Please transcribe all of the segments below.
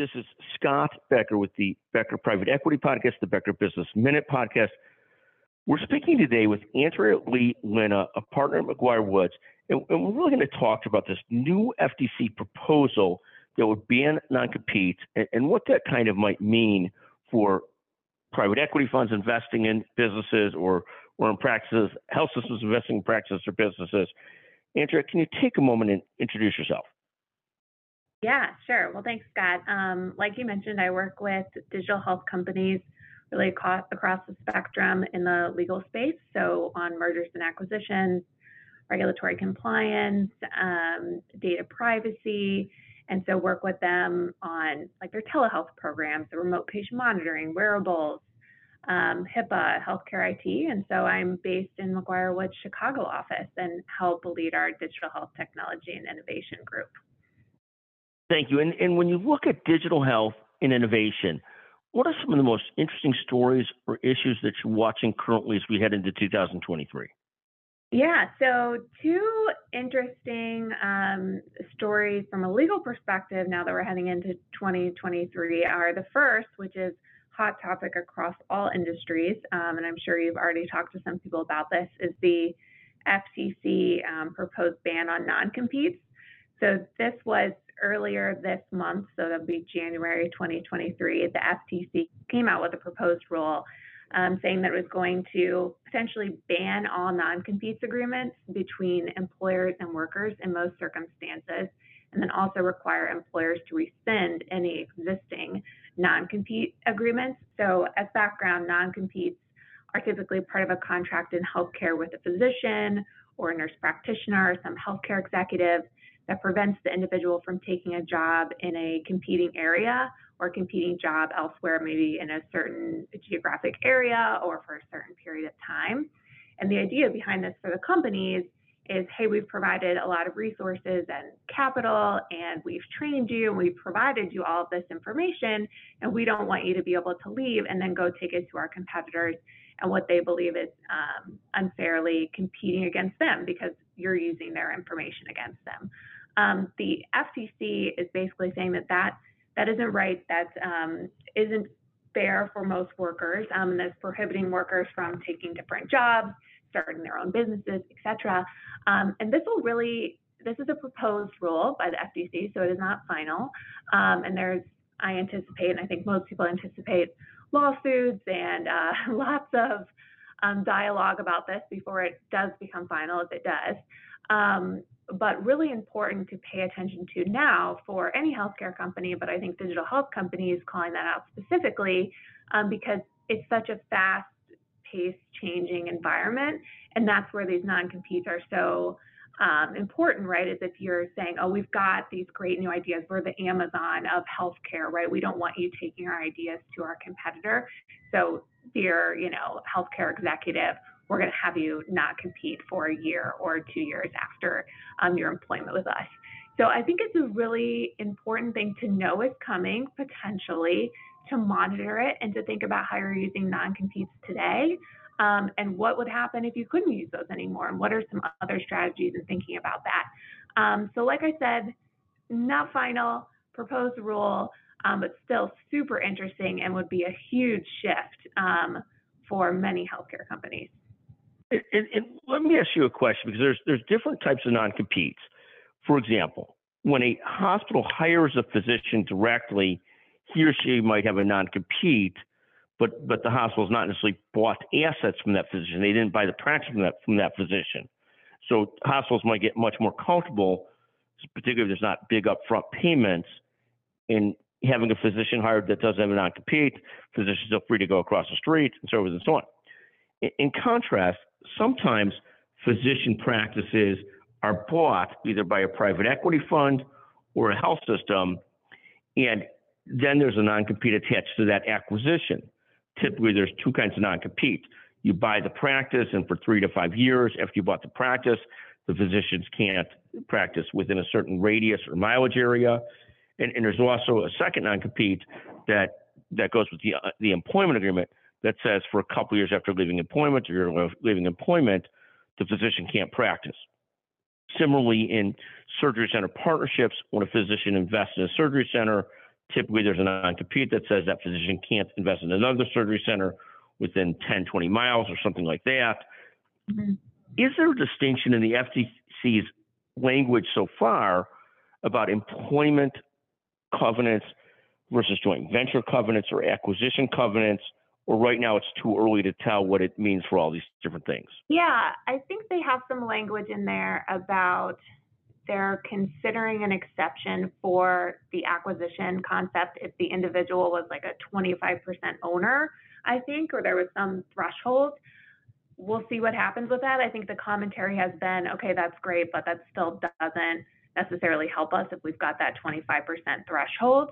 This is Scott Becker with the Becker Private Equity Podcast, the Becker Business Minute Podcast. We're speaking today with Andrea Lee Linna, a partner at McGuireWoods, and, and we're really going to talk about this new FTC proposal that would ban non-competes and, and what that kind of might mean for private equity funds investing in businesses or or in practices, health systems investing in practices or businesses. Andrea, can you take a moment and introduce yourself? Yeah, sure. Well, thanks, Scott. Um, like you mentioned, I work with digital health companies really across, across the spectrum in the legal space. So, on mergers and acquisitions, regulatory compliance, um, data privacy, and so work with them on like their telehealth programs, the remote patient monitoring, wearables, um, HIPAA, healthcare IT. And so I'm based in McGuire Woods, Chicago office and help lead our digital health technology and innovation group. Thank you. And, and when you look at digital health and innovation, what are some of the most interesting stories or issues that you're watching currently as we head into 2023? Yeah, so two interesting um, stories from a legal perspective now that we're heading into 2023 are the first, which is hot topic across all industries, um, and I'm sure you've already talked to some people about this, is the FTC um, proposed ban on non-competes. So this was earlier this month, so that'll be January 2023. The FTC came out with a proposed rule um, saying that it was going to potentially ban all non-competes agreements between employers and workers in most circumstances, and then also require employers to rescind any existing non-compete agreements. So as background, non-competes are typically part of a contract in healthcare with a physician or a nurse practitioner or some healthcare executive that prevents the individual from taking a job in a competing area or competing job elsewhere, maybe in a certain geographic area or for a certain period of time. And the idea behind this for the companies is hey, we've provided a lot of resources and capital, and we've trained you, and we've provided you all of this information, and we don't want you to be able to leave and then go take it to our competitors and what they believe is um, unfairly competing against them because you're using their information against them. Um, the FTC is basically saying that that, that isn't right, that um, not fair for most workers, um, and that's prohibiting workers from taking different jobs starting their own businesses, etc. Um, and this will really, this is a proposed rule by the FTC, so it is not final. Um, and there's, I anticipate, and I think most people anticipate lawsuits and uh, lots of um, dialogue about this before it does become final, if it does. Um, but really important to pay attention to now for any healthcare company, but I think digital health companies calling that out specifically um, because it's such a fast pace changing environment. And that's where these non competes are so um, important, right? Is if you're saying, oh, we've got these great new ideas, we're the Amazon of healthcare, right? We don't want you taking our ideas to our competitor. So, dear, you know, healthcare executive, we're going to have you not compete for a year or two years after um, your employment with us. So I think it's a really important thing to know is coming potentially to monitor it and to think about how you're using non-competes today um, and what would happen if you couldn't use those anymore and what are some other strategies in thinking about that. Um, so like I said, not final, proposed rule, um, but still super interesting and would be a huge shift um, for many healthcare companies. And, and, let me ask you a question because there's there's different types of non-competes. For example, when a hospital hires a physician directly he or she might have a non-compete, but but the hospital's not necessarily bought assets from that physician. They didn't buy the practice from that from that physician. So hospitals might get much more comfortable, particularly if there's not big upfront payments, in having a physician hired that doesn't have a non-compete. Physicians are free to go across the street and so forth and so on. In, in contrast, sometimes physician practices are bought either by a private equity fund or a health system, and then there's a non-compete attached to that acquisition. Typically, there's two kinds of non-compete. You buy the practice, and for three to five years after you bought the practice, the physicians can't practice within a certain radius or mileage area. And, and there's also a second non-compete that that goes with the uh, the employment agreement that says for a couple years after leaving employment or you're leaving employment, the physician can't practice. Similarly, in surgery center partnerships, when a physician invests in a surgery center, typically there's a non-compete that says that physician can't invest in another surgery center within 10, 20 miles or something like that. Mhm. Is there a distinction in the FTC's language so far about employment covenants versus joint venture covenants or acquisition covenants? Or right now it's too early to tell what it means for all these different things? Yeah, I think they have some language in there about they're considering an exception for the acquisition concept if the individual was like a 25% owner, I think, or there was some threshold. We'll see what happens with that. I think the commentary has been, okay, that's great, but that still doesn't necessarily help us if we've got that 25% threshold.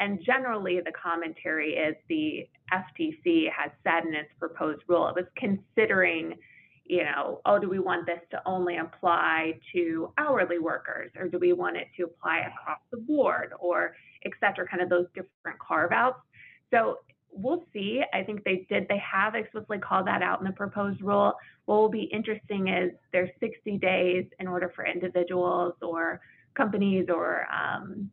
And generally, the commentary is the FTC has said in its proposed rule, it was considering, you know, oh, do we want this to only apply to hourly workers or do we want it to apply across the board or et cetera, kind of those different carve outs. So we'll see. I think they did, they have explicitly called that out in the proposed rule. What will be interesting is there's 60 days in order for individuals or companies or um,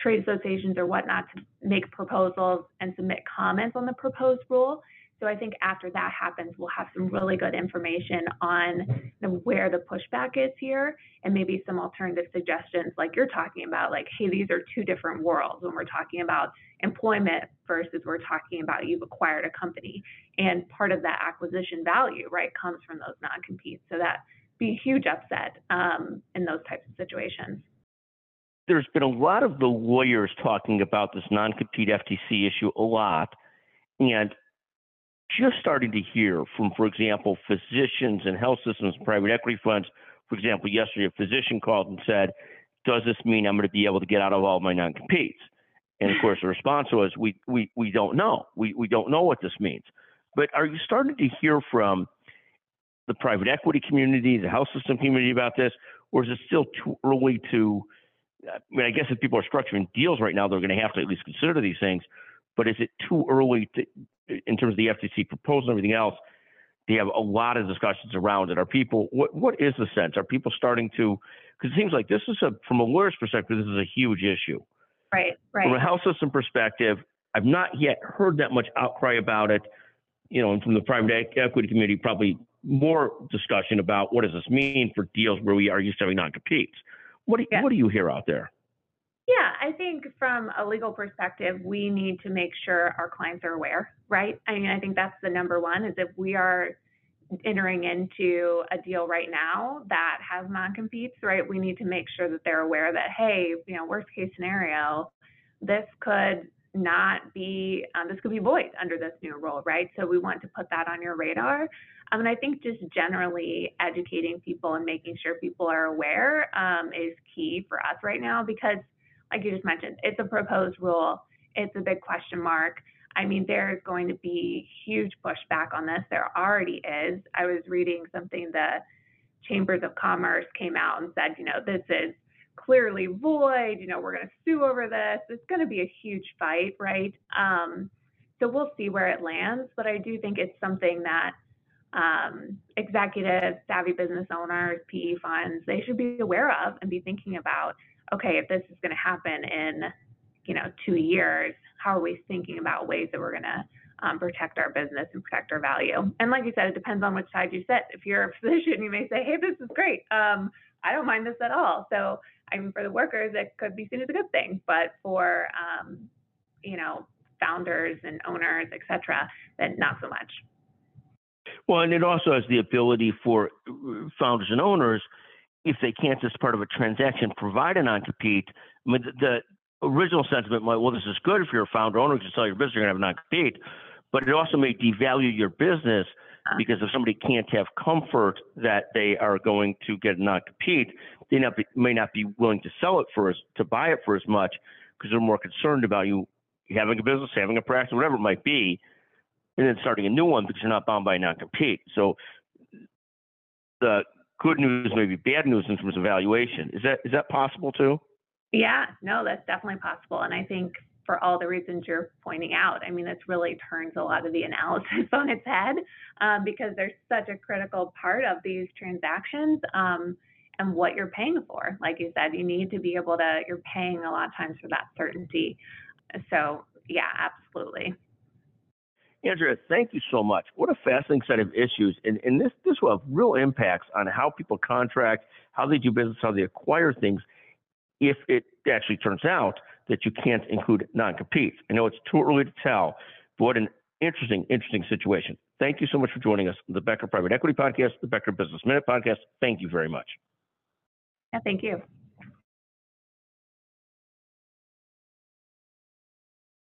trade associations or whatnot to make proposals and submit comments on the proposed rule. So I think after that happens, we'll have some really good information on where the pushback is here and maybe some alternative suggestions like you're talking about, like, hey, these are two different worlds when we're talking about employment versus we're talking about you've acquired a company. And part of that acquisition value, right, comes from those non-competes. So that be a huge upset um, in those types of situations there's been a lot of the lawyers talking about this non-compete FTC issue a lot, and just starting to hear from, for example, physicians and health systems, and private equity funds. For example, yesterday a physician called and said, "Does this mean I'm going to be able to get out of all my non-competes?" And of course, the response was, "We we we don't know. We we don't know what this means." But are you starting to hear from the private equity community, the health system community about this, or is it still too early to I mean, I guess if people are structuring deals right now, they're going to have to at least consider these things. But is it too early to, in terms of the FTC proposal and everything else? They have a lot of discussions around it. Are people? What What is the sense? Are people starting to? Because it seems like this is a, from a lawyer's perspective, this is a huge issue. Right. Right. From a health system perspective, I've not yet heard that much outcry about it. You know, and from the private equity community, probably more discussion about what does this mean for deals where we are used to having non-competes. What do, yeah. what do you hear out there? Yeah, I think from a legal perspective, we need to make sure our clients are aware, right? I mean, I think that's the number one is if we are entering into a deal right now that has non-competes, right? We need to make sure that they're aware that, hey, you know, worst case scenario, this could not be, um, this could be void under this new rule, right? So we want to put that on your radar. Um, and I think just generally educating people and making sure people are aware um, is key for us right now because, like you just mentioned, it's a proposed rule. It's a big question mark. I mean, there's going to be huge pushback on this. There already is. I was reading something the Chambers of Commerce came out and said, you know, this is clearly void. You know, we're going to sue over this. It's going to be a huge fight, right? Um, so we'll see where it lands. But I do think it's something that um, executives, savvy business owners, PE funds, they should be aware of and be thinking about, okay, if this is going to happen in, you know, two years, how are we thinking about ways that we're going to um, protect our business and protect our value? And like you said, it depends on which side you sit. If you're a physician, you may say, hey, this is great. Um, I don't mind this at all. So, I mean, for the workers, it could be seen as a good thing, but for, um, you know, founders and owners, et cetera, then not so much. Well, and it also has the ability for founders and owners, if they can't, as part of a transaction, provide a non-compete. I mean, the, the original sentiment might, well, this is good if you're a founder owner because sell your business, you're to have a non-compete. But it also may devalue your business. Uh-huh. because if somebody can't have comfort that they are going to get a non-compete, they not be, may not be willing to sell it for as to buy it for as much because they're more concerned about you having a business, having a practice, whatever it might be, and then starting a new one because you're not bound by non-compete. So the good news may be bad news in terms of valuation. Is that is that possible too? Yeah, no, that's definitely possible. And I think for all the reasons you're pointing out, I mean, this really turns a lot of the analysis on its head um, because there's such a critical part of these transactions um, and what you're paying for. Like you said, you need to be able to, you're paying a lot of times for that certainty. so yeah, absolutely. Andrea, thank you so much. What a fascinating set of issues. And, and this, this will have real impacts on how people contract, how they do business, how they acquire things, if it actually turns out that you can't include non competes. I know it's too early to tell, but what an interesting, interesting situation. Thank you so much for joining us on the Becker Private Equity Podcast, the Becker Business Minute Podcast. Thank you very much. Yeah, thank you.